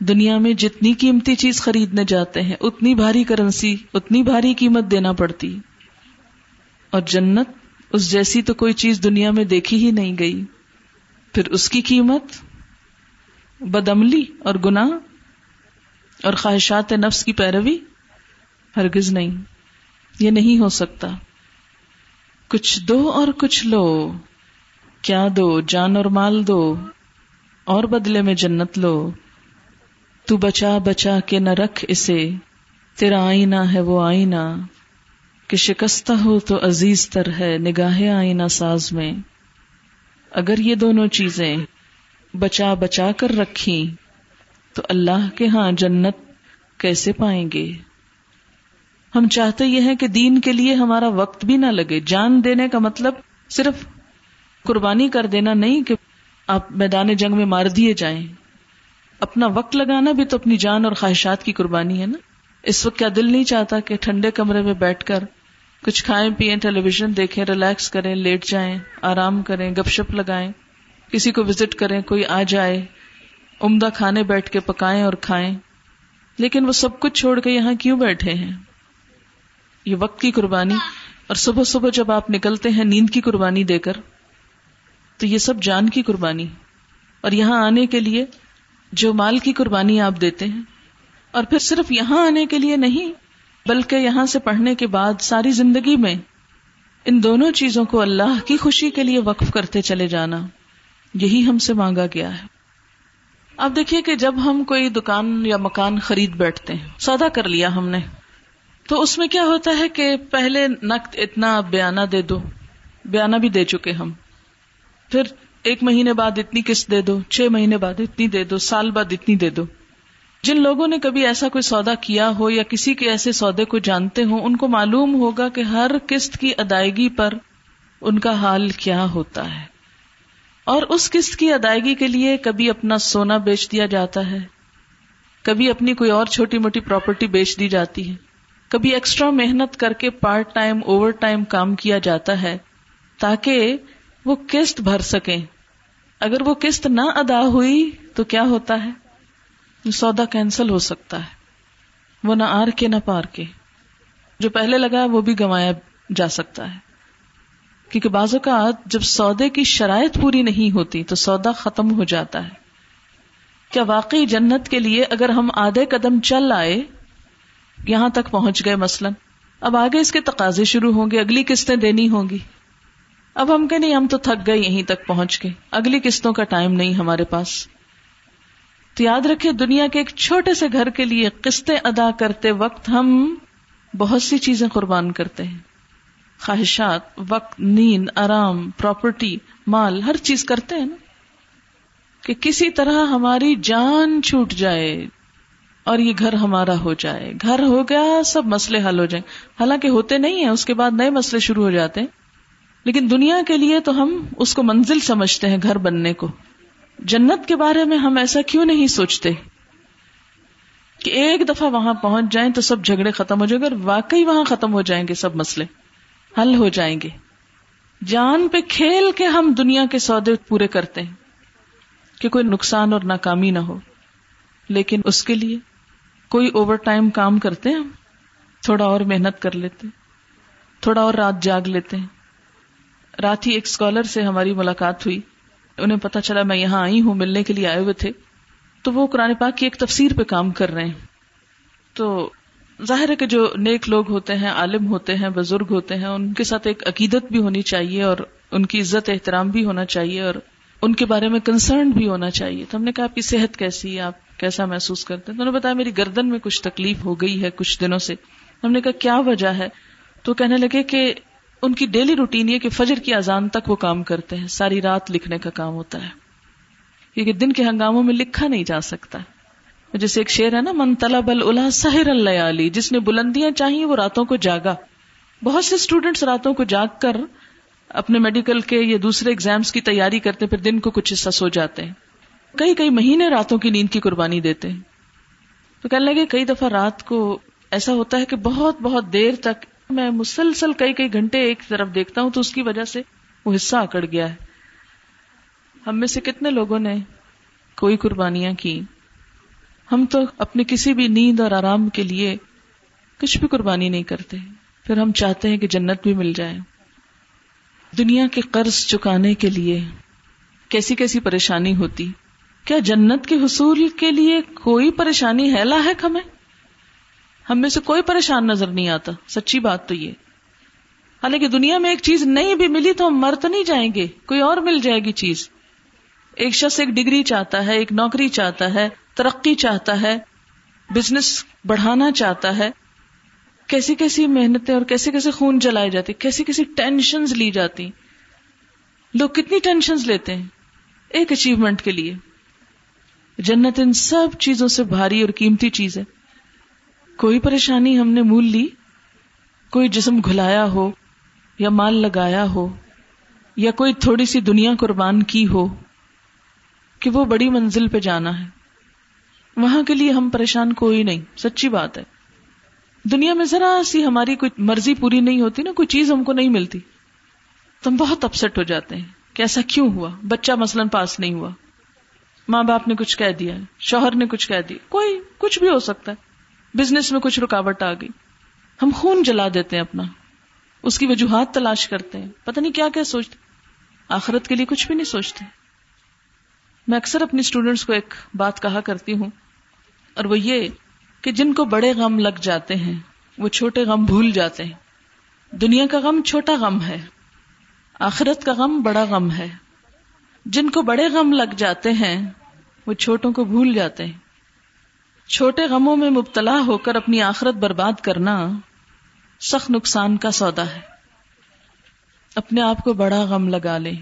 دنیا میں جتنی قیمتی چیز خریدنے جاتے ہیں، اتنی بھاری کرنسی، اتنی بھاری قیمت دینا پڑتی۔ اور جنت، اس جیسی تو کوئی چیز دنیا میں دیکھی ہی نہیں گئی۔ پھر اس کی قیمت؟ بدملی اور گنا اور خواہشات نفس کی پیروی ہرگز نہیں۔ یہ نہیں ہو سکتا۔ کچھ دو اور کچھ لو۔ کیا دو؟ جان اور مال دو۔ اور بدلے میں جنت لو۔ تو بچا بچا کے نہ رکھ اسے۔ تیرا آئینہ ہے وہ آئینہ۔ کہ شکستہ ہو تو عزیز تر ہے نگاہ آئینہ ساز میں۔ اگر یہ دونوں چیزیں بچا بچا کر رکھی تو اللہ کے ہاں جنت کیسے پائیں گے؟ ہم چاہتے یہ ہیں کہ دین کے لیے ہمارا وقت بھی نہ لگے۔ جان دینے کا مطلب صرف قربانی کر دینا نہیں کہ آپ میدان جنگ میں مار دیے جائیں۔ اپنا وقت لگانا بھی تو اپنی جان اور خواہشات کی قربانی ہے نا۔ اس وقت کیا دل نہیں چاہتا کہ ٹھنڈے کمرے میں بیٹھ کر کچھ کھائیں پیئیں ٹیلی ویژن دیکھیں، ریلیکس کریں، لیٹ جائیں، آرام کریں، گپ شپ لگائیں۔ کسی کو وزٹ کریں، کوئی آ جائے، عمدہ کھانے بیٹھ کے پکائیں اور کھائیں۔ لیکن وہ سب کچھ چھوڑ کے یہاں کیوں بیٹھے ہیں؟ یہ وقت کی قربانی اور صبح صبح جب آپ نکلتے ہیں نیند کی قربانی دے کر، تو یہ سب جان کی قربانی۔ اور یہاں آنے کے لیے جو مال کی قربانی آپ دیتے ہیں، اور پھر صرف یہاں آنے کے لیے نہیں، بلکہ یہاں سے پڑھنے کے بعد ساری زندگی میں ان دونوں چیزوں کو اللہ کی خوشی کے لیے وقف کرتے چلے جانا۔ یہی ہم سے مانگا گیا ہے۔ اب دیکھیے کہ جب ہم کوئی دکان یا مکان خرید بیٹھتے ہیں سودا کر لیا ہم نے، تو اس میں کیا ہوتا ہے کہ پہلے نقد اتنا بیانہ دے دو، بیانہ بھی دے چکے ہم۔ پھر ایک مہینے بعد اتنی قسط دے دو، چھ مہینے بعد اتنی دے دو، سال بعد اتنی دے دو۔ جن لوگوں نے کبھی ایسا کوئی سودا کیا ہو یا کسی کے ایسے سودے کو جانتے ہوں، ان کو معلوم ہوگا کہ ہر قسط کی ادائیگی پر ان کا حال کیا ہوتا ہے۔ اور اس قسط کی ادائیگی کے لیے کبھی اپنا سونا بیچ دیا جاتا ہے۔ کبھی اپنی کوئی اور چھوٹی موٹی پراپرٹی بیچ دی جاتی ہے۔ کبھی ایکسٹرا محنت کر کے پارٹ ٹائم اوور ٹائم کام کیا جاتا ہے تاکہ وہ قسط بھر سکیں۔ اگر وہ قسط نہ ادا ہوئی تو کیا ہوتا ہے؟ سودا کینسل ہو سکتا ہے۔ وہ نہ آر کے نہ پار کے۔ جو پہلے لگا وہ بھی گنوایا جا سکتا ہے۔ کیونکہ بعض اوقات جب سودے کی شرائط پوری نہیں ہوتی تو سودا ختم ہو جاتا ہے۔ کیا واقعی جنت کے لیے اگر ہم آدھے قدم چل آئے، یہاں تک پہنچ گئے مثلاً۔ اب آگے اس کے تقاضے شروع ہوں گے، اگلی قسطیں دینی ہوں گی۔ اب ہم کہ نہیں، ہم تو تھک گئے یہیں تک پہنچ کے۔ اگلی قسطوں کا ٹائم نہیں ہمارے پاس۔ تو یاد رکھے دنیا کے ایک چھوٹے سے گھر کے لیے قسطیں ادا کرتے وقت ہم بہت سی چیزیں قربان کرتے ہیں۔ خواہشات، وقت، نیند، آرام پراپرٹی مال، ہر چیز کرتے ہیں نا؟ کہ کسی طرح ہماری جان چھوٹ جائے اور یہ گھر ہمارا ہو جائے۔ گھر ہو گیا، سب مسئلے حل ہو جائیں۔ حالانکہ ہوتے نہیں ہیں، اس کے بعد نئے مسئلے شروع ہو جاتے ہیں۔ لیکن دنیا کے لیے تو ہم اس کو منزل سمجھتے ہیں، گھر بننے کو۔ جنت کے بارے میں ہم ایسا کیوں نہیں سوچتے؟ کہ ایک دفعہ وہاں پہنچ جائیں تو سب جھگڑے ختم ہو جائیں۔ گے اور واقعی وہاں ختم ہو جائیں گے سب مسئلے۔ حل ہو جائیں گے۔ جان پہ کھیل کے ہم دنیا کے سودے پورے کرتے ہیں کہ کوئی نقصان اور ناکامی نہ ہو۔ لیکن اس کے لیے کوئی اوور ٹائم کام کرتے ہیں ہم؟ تھوڑا اور محنت کر لیتے تھوڑا اور رات جاگ لیتے ہیں۔ رات ہی ایک اسکالر سے ہماری ملاقات ہوئی۔ انہیں پتا چلا میں یہاں آئی ہوں، ملنے کے لیے آئے ہوئے تھے۔ تو وہ قرآن پاک کی ایک تفسیر پہ کام کر رہے ہیں۔ تو ظاہر ہے کہ جو نیک لوگ ہوتے ہیں، عالم ہوتے ہیں، بزرگ ہوتے ہیں، ان کے ساتھ ایک عقیدت بھی ہونی چاہیے اور ان کی عزت، احترام بھی ہونا چاہیے اور ان کے بارے میں کنسرن بھی ہونا چاہیے۔ تو ہم نے کہا، آپ کی صحت کیسی ہے؟ آپ کیسا محسوس کرتے ہیں؟ تو انہوں نے بتایا، میری گردن میں کچھ تکلیف ہو گئی ہے کچھ دنوں سے۔ ہم نے کہا، کیا وجہ ہے؟ تو کہنے لگے کہ ان کی ڈیلی روٹین یہ کہ فجر کی اذان تک وہ کام کرتے ہیں، ساری رات لکھنے کا کام ہوتا ہے۔ کیونکہ دن کے ہنگاموں میں لکھا نہیں جا سکتا۔ جیسے ایک شعر ہے نا، من طلب اللہ سہر اللہ جس نے بلندیاں چاہیے وہ راتوں کو جاگا۔ بہت سے اسٹوڈینٹس راتوں کو جاگ کر اپنے میڈیکل کے یا دوسرے اگزامس کی تیاری کرتے، پھر دن کو کچھ حصہ سو جاتے ہیں۔ کئی کئی مہینے راتوں کی نیند کی قربانی دیتے ہیں۔ تو کہنے لگے، کئی دفعہ رات کو ایسا ہوتا ہے کہ بہت بہت دیر تک میں مسلسل کئی کئی گھنٹے ایک طرف دیکھتا ہوں تو اس کی وجہ سے وہ حصہ اکڑ گیا ہے۔ ہم میں سے کتنے لوگوں نے کوئی قربانیاں کی؟ ہم تو اپنے کسی بھی نیند اور آرام کے لیے کچھ بھی قربانی نہیں کرتے۔ پھر ہم چاہتے ہیں کہ جنت بھی مل جائے۔ دنیا کے قرض چکانے کے لیے کیسی کیسی پریشانی ہوتی۔ کیا جنت کے حصول کے لیے کوئی پریشانی ہے لاحق ہمیں؟ ہم میں سے کوئی پریشان نظر نہیں آتا۔ سچی بات تو یہ۔ حالانکہ دنیا میں ایک چیز نہیں بھی ملی تو ہم مر تو نہیں جائیں گے۔ کوئی اور مل جائے گی چیز۔ ایک شخص ایک ڈگری چاہتا ہے، ایک نوکری چاہتا ہے ترقی چاہتا ہے بزنس بڑھانا چاہتا ہے، کیسی کیسی محنتیں اور کیسے کیسے خون جلائے جاتے کیسی کیسی ٹینشن لی جاتی۔ لوگ کتنی ٹینشن لیتے ہیں ایک اچیومنٹ کے لیے۔ جنت ان سب چیزوں سے بھاری اور قیمتی چیز ہے۔ کوئی پریشانی ہم نے مول لی، کوئی جسم گھلایا ہو یا مال لگایا ہو، یا کوئی تھوڑی سی دنیا قربان کی ہو، کہ وہ بڑی منزل پہ جانا ہے۔ وہاں کے لیے ہم پریشان کوئی نہیں، سچی بات ہے۔ دنیا میں ذرا سی ہماری کوئی مرضی پوری نہیں ہوتی نا، کوئی چیز ہم کو نہیں ملتی۔ تو ہم بہت اپسٹ ہو جاتے ہیں کہ ایسا کیوں ہوا؟ بچہ مثلاً پاس نہیں ہوا۔ ماں باپ نے کچھ کہہ دیا، شوہر نے کچھ کہہ دیا، کوئی کچھ بھی ہو سکتا ہے۔ بزنس میں کچھ رکاوٹ آ گئی۔ ہم خون جلا دیتے ہیں اپنا۔ اس کی وجوہات تلاش کرتے ہیں۔ پتہ نہیں کیا کیا سوچتے۔ آخرت کے لیے کچھ بھی نہیں سوچتے۔ میں اکثر اپنی اسٹوڈینٹس کو ایک بات کہا کرتی ہوں۔ اور وہ یہ کہ جن کو بڑے غم لگ جاتے ہیں، وہ چھوٹے غم بھول جاتے ہیں۔ دنیا کا غم چھوٹا غم ہے، آخرت کا غم بڑا غم ہے۔ جن کو بڑے غم لگ جاتے ہیں، وہ چھوٹوں کو بھول جاتے ہیں۔ چھوٹے غموں میں مبتلا ہو کر اپنی آخرت برباد کرنا سخت نقصان کا سودا ہے۔ اپنے آپ کو بڑا غم لگا لیں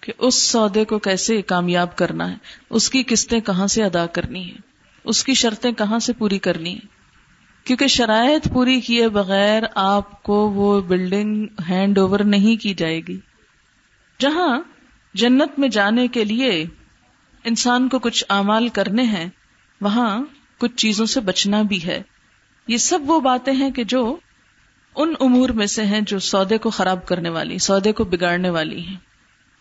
کہ اس سودے کو کیسے کامیاب کرنا ہے، اس کی قسطیں کہاں سے ادا کرنی ہے اس کی شرطیں کہاں سے پوری کرنی؟ کیونکہ شرائط پوری کیے بغیر آپ کو وہ بلڈنگ ہینڈ اوور نہیں کی جائے گی۔ جہاں جنت میں جانے کے لیے انسان کو کچھ اعمال کرنے ہیں، وہاں کچھ چیزوں سے بچنا بھی ہے۔ یہ سب وہ باتیں ہیں کہ جو ان امور میں سے ہیں جو سودے کو خراب کرنے والی، سودے کو بگاڑنے والی ہیں۔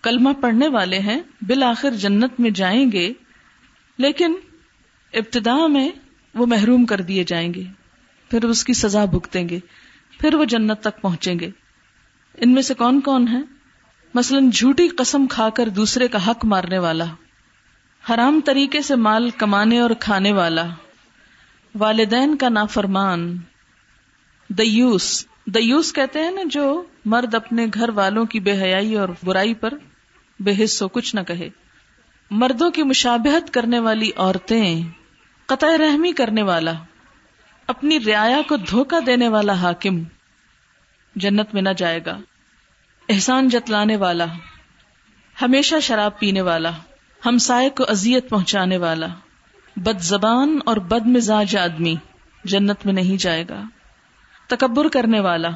کلمہ پڑھنے والے ہیں، بالآخر جنت میں جائیں گے، لیکن ابتدا میں وہ محروم کر دیے جائیں گے، پھر اس کی سزا بھگتیں گے، پھر وہ جنت تک پہنچیں گے۔ ان میں سے کون کون ہے مثلا جھوٹی قسم کھا کر دوسرے کا حق مارنے والا، حرام طریقے سے مال کمانے اور کھانے والا، والدین کا نافرمان، دیوس۔ دیوس کہتے ہیں نا جو مرد اپنے گھر والوں کی بے حیائی اور برائی پر بے حص ہو کچھ نہ کہے۔ مردوں کی مشابہت کرنے والی عورتیں۔ قطع رحمی کرنے والا، اپنی رعایا کو دھوکہ دینے والا حاکم جنت میں نہ جائے گا۔ احسان جتلانے والا، ہمیشہ شراب پینے والا، ہمسائے کو اذیت پہنچانے والا۔ بد زبان اور بد مزاج آدمی جنت میں نہیں جائے گا۔ تکبر کرنے والا،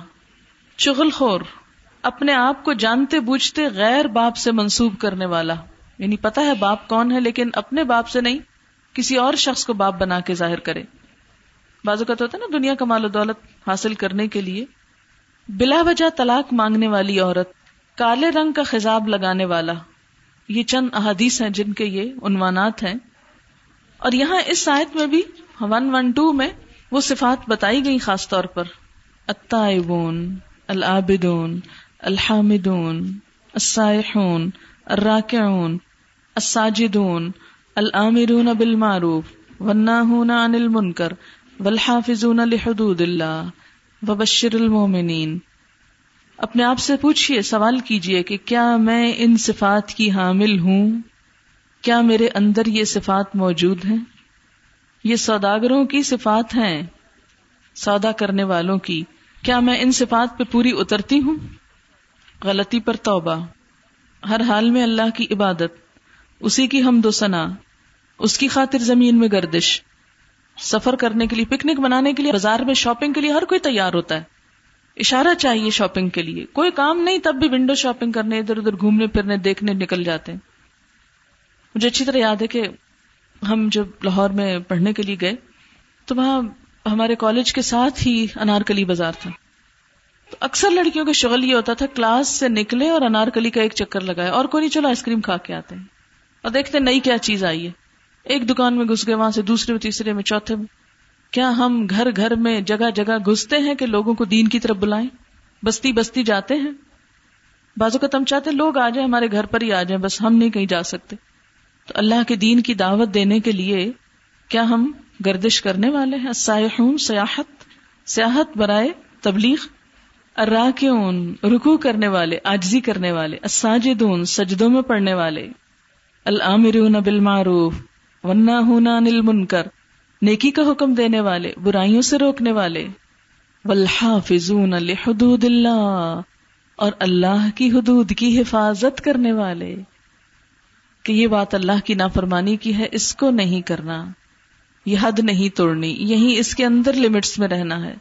چغل خور، اپنے آپ کو جانتے بوجھتے غیر باپ سے منسوب کرنے والا۔ یعنی پتا ہے باپ کون ہے لیکن اپنے باپ سے نہیں۔ کسی اور شخص کو باپ بنا کے ظاہر کرے۔ بازو کا تو ہوتا ہے نا دنیا کا مال و دولت حاصل کرنے کے لیے بلا وجہ طلاق مانگنے والی عورت، کالے رنگ کا خزاب لگانے والا، یہ چند احادیث ہیں جن کے یہ عنوانات ہیں۔ اور یہاں اس آیت میں بھی ون ون ٹو میں وہ صفات بتائی گئی خاص طور پر۔ التائبون، العابدون، الحامدون، السائحون، الراکعون، الساجدون العامرون بالمعروف والناہون عن المنکر والحافظون لحدود اللہ وبشر المومنین اپنے آپ سے پوچھئے، سوال کیجیے کہ کیا میں ان صفات کی حامل ہوں؟ کیا میرے اندر یہ صفات موجود ہیں؟ یہ سوداگروں کی صفات ہیں، سودا کرنے والوں کی۔ کیا میں ان صفات پہ پوری اترتی ہوں؟ غلطی پر توبہ۔ ہر حال میں اللہ کی عبادت، اسی کی ہم دو سنا اس کی خاطر زمین میں گردش، سفر کرنے کے لیے، پکنک منانے کے لیے، بازار میں شاپنگ کے لیے، ہر کوئی تیار ہوتا ہے۔ اشارہ چاہیے شاپنگ کے لیے۔ کوئی کام نہیں، تب بھی ونڈو شاپنگ کرنے، ادھر ادھر گھومنے پھرنے، دیکھنے نکل جاتے ہیں۔ مجھے اچھی طرح یاد ہے کہ ہم جب لاہور میں پڑھنے کے لیے گئے، تو وہاں ہمارے کالج کے ساتھ ہی انارکلی بازار تھا۔ تو اکثر لڑکیوں کا شغل یہ ہوتا تھا، کلاس سے نکلے اور انارکلی کا ایک چکر لگائے اور کوئی نہیں، چلو آئس کریم کھا کے آتے ہیں۔ اور دیکھتے نئی کیا چیز آئی ہے۔ ایک دکان میں گھس گئے، وہاں سے دوسرے میں، تیسرے میں، چوتھے میں۔ کیا ہم گھر گھر میں جگہ جگہ گھستے ہیں کہ لوگوں کو دین کی طرف بلائیں؟ بستی بستی جاتے ہیں۔ بازو کا تم چاہتے لوگ آ جائیں، ہمارے گھر پر ہی آ جائیں، بس ہم نہیں کہیں جا سکتے۔ تو اللہ کے دین کی دعوت دینے کے لیے کیا ہم گردش کرنے والے ہیں؟ سیاحون سیاحت۔ سیاحت برائے تبلیغ۔ اراکیون رکو کرنے والے آجزی کرنے والے۔ اساجدون سجدوں میں پڑھنے والے۔ العامرون بالمعروف۔ ورنہ ہونا نل منکر نیکی کا حکم دینے والے، برائیوں سے روکنے والے۔ والحافظون لحدود اللہ اور اللہ کی حدود کی حفاظت کرنے والے۔ کہ یہ بات اللہ کی نافرمانی کی ہے، اس کو نہیں کرنا۔ یہ حد نہیں توڑنی یہی اس کے اندر لمٹس میں رہنا ہے۔